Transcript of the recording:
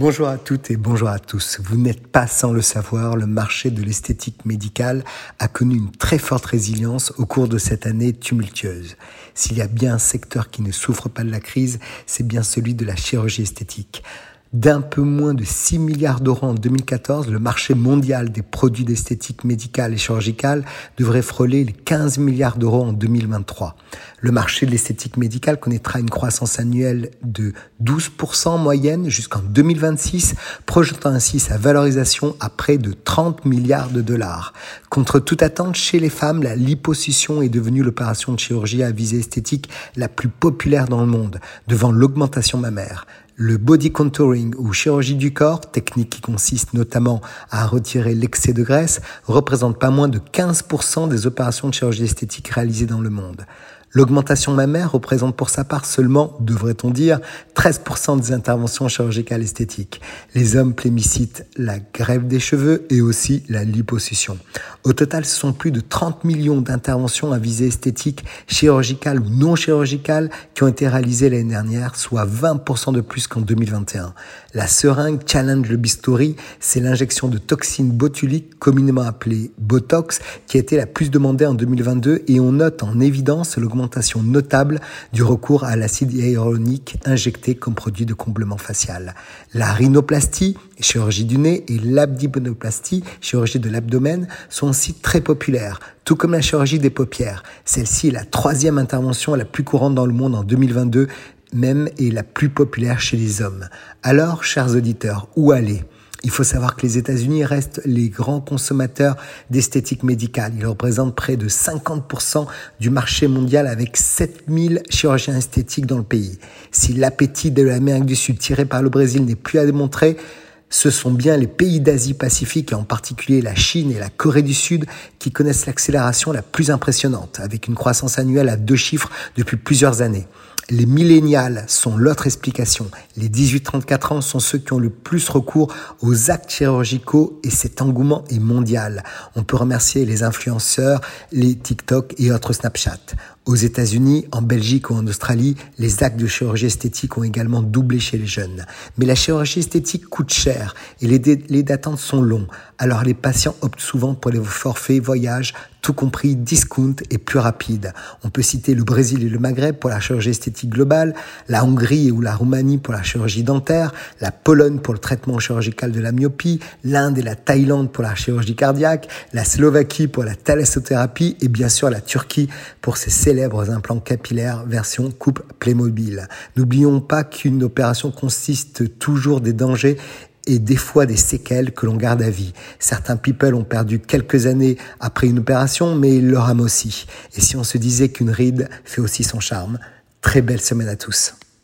Bonjour à toutes et bonjour à tous. Vous n'êtes pas sans le savoir, le marché de l'esthétique médicale a connu une très forte résilience au cours de cette année tumultueuse. S'il y a bien un secteur qui ne souffre pas de la crise, c'est bien celui de la chirurgie esthétique. D'un peu moins de 6 milliards d'euros en 2014, le marché mondial des produits d'esthétique médicale et chirurgicale devrait frôler les 15 milliards d'euros en 2023. Le marché de l'esthétique médicale connaîtra une croissance annuelle de 12% en moyenne jusqu'en 2026, projetant ainsi sa valorisation à près de 30 milliards de dollars. Contre toute attente, chez les femmes, la liposuction est devenue l'opération de chirurgie à visée esthétique la plus populaire dans le monde, devant l'augmentation mammaire. Le body contouring ou chirurgie du corps, technique qui consiste notamment à retirer l'excès de graisse, représente pas moins de 15% des opérations de chirurgie esthétique réalisées dans le monde. L'augmentation mammaire représente pour sa part seulement, devrait-on dire, 13% des interventions chirurgicales esthétiques. Les hommes plébiscitent la grève des cheveux et aussi la liposuction. Au total, ce sont plus de 30 millions d'interventions à visée esthétique, chirurgicale ou non chirurgicale, qui ont été réalisées l'année dernière, soit 20% de plus qu'en 2021. La seringue Challenge le Bistouri, c'est l'injection de toxines botuliques, communément appelée Botox, qui a été la plus demandée en 2022 et on note en évidence l'augmentation notable du recours à l'acide hyaluronique injecté comme produit de comblement facial. La rhinoplastie, chirurgie du nez, et l'abdominoplastie, chirurgie de l'abdomen, sont aussi très populaires, tout comme la chirurgie des paupières. Celle-ci est la troisième intervention la plus courante dans le monde en 2022, même et la plus populaire chez les hommes. Alors, chers auditeurs, où aller? Il faut savoir que les États-Unis restent les grands consommateurs d'esthétique médicale. Ils représentent près de 50% du marché mondial avec 7000 chirurgiens esthétiques dans le pays. Si l'appétit de l'Amérique du Sud tiré par le Brésil n'est plus à démontrer, ce sont bien les pays d'Asie-Pacifique, et en particulier la Chine et la Corée du Sud, qui connaissent l'accélération la plus impressionnante, avec une croissance annuelle à deux chiffres depuis plusieurs années. Les millénials sont l'autre explication. Les 18-34 ans sont ceux qui ont le plus recours aux actes chirurgicaux et cet engouement est mondial. On peut remercier les influenceurs, les TikTok et autres Snapchat. Aux États-Unis, en Belgique ou en Australie, les actes de chirurgie esthétique ont également doublé chez les jeunes. Mais la chirurgie esthétique coûte cher et les délais d'attente sont longs. Alors les patients optent souvent pour les forfaits voyages, tout compris discount et plus rapide. On peut citer le Brésil et le Maghreb pour la chirurgie esthétique globale, la Hongrie ou la Roumanie pour la chirurgie dentaire, la Pologne pour le traitement chirurgical de la myopie, l'Inde et la Thaïlande pour la chirurgie cardiaque, la Slovaquie pour la thalassothérapie et bien sûr la Turquie pour ses célèbres implants capillaires version coupe Playmobil. N'oublions pas qu'une opération consiste toujours des dangers et des fois des séquelles que l'on garde à vie. Certains people ont perdu quelques années après une opération, mais ils le rament aussi. Et si on se disait qu'une ride fait aussi son charme, très belle semaine à tous.